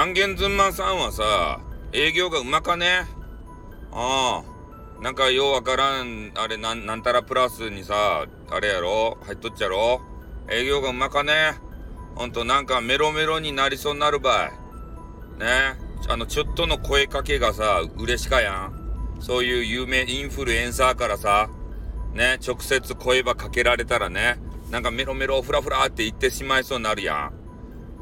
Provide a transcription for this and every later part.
アンゲンズンマンさんはさ、営業がうまかね？ああ。なんかようわからん、あれ、なん、なんたらプラスにさ、あれやろ？入っとっちゃろ？営業がうまかね？ほんとなんかメロメロになりそうになるばい。ね？あの、ちょっとの声かけがさ、嬉しかやん。そういう有名インフルエンサーからさ、ね、直接声ばかけられたらね、なんかメロメロフラフラって言ってしまいそうになるや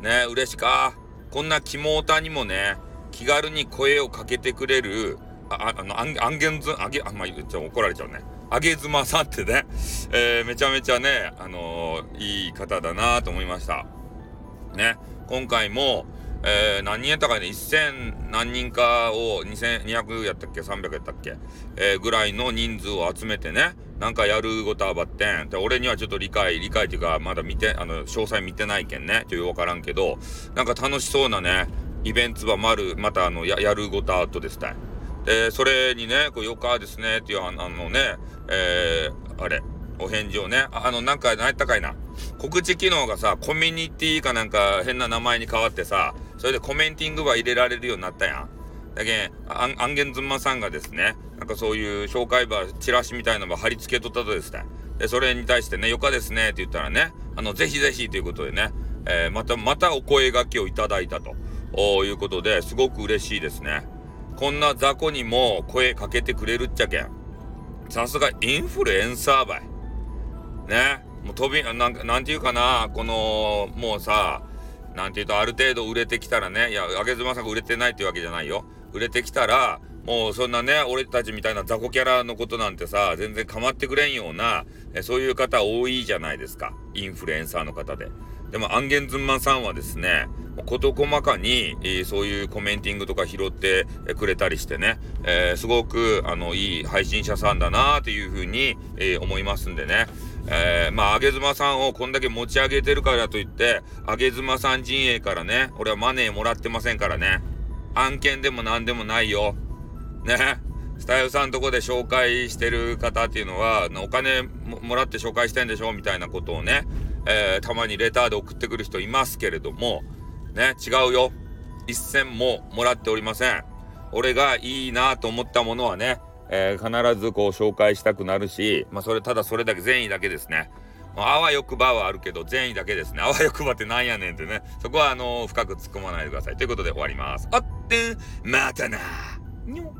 ん。ね、嬉しか？こんな肝タにもね、気軽に声をかけてくれる、あ、あの、アンアンゲンズ、あげ、あん、まあ、言っちゃ怒られちゃうね。あげずまさんってね、えー、めちゃめちゃね、あのー、いい方だなと思いました。ね、今回も、えー、何人やったかね、1000何人かを2200やったっけ ?300 やったっけえー、ぐらいの人数を集めてね、なんかやるごとはばってん。で、俺にはちょっと理解、理解っていうか、まだ見て、あの、詳細見てないけんね、というわからんけど、なんか楽しそうなね、イベントはまる、またあの、や、やるごとアートですたい。で、それにね、こう、よかですね、っていう、あのね、えー、あれ、お返事をね、あの、なんか、何やったかいな。告知機能がさ、コミュニティかなんか変な名前に変わってさ、それでコメンティングは入れられるようになったやん。だけ、アンゲンズンマさんがですね、なんかそういう紹介バー、チラシみたいなのを貼り付けとったとですね。で、それに対してね、よかですねって言ったらね、あの、ぜひぜひということでね、えー、また、またお声掛けをいただいたということで、すごく嬉しいですね。こんな雑魚にも声かけてくれるっちゃけん。さすがインフルエンサーばい。ね。もう飛び、なん、なんていうかな、この、もうさ、なんていうと、ある程度売れてきたらね、いや、あげずまさんが売れてないっていうわけじゃないよ。売れてきたら、もうそんなね、俺たちみたいな雑魚キャラのことなんてさ、全然構ってくれんような、えそういう方多いじゃないですか。インフルエンサーの方で。でも、アンゲンズンマンさんはですね、事細かに、えー、そういうコメンティングとか拾ってくれたりしてね、えー、すごく、あの、いい配信者さんだなっていうふうに、えー、思いますんでね。えー、まあ、あげずまさんをこんだけ持ち上げてるからといって、あげずまさん陣営からね、俺はマネーもらってませんからね。案件でも何でもないよ。ね。スタイルさんとこで紹介してる方っていうのは、お金もらって紹介してんでしょ？みたいなことをね、えー、たまにレターで送ってくる人いますけれども、ね、違うよ。一銭ももらっておりません。俺がいいなと思ったものはね、えー、必ずこう紹介したくなるし、まあそれただそれだけ善意だけですね。あわよくばはあるけど善意だけですね。あわよくばってなんやねんってね。そこはあのー、深く突っ込まないでください。ということで終わります。あっって、またな。にょ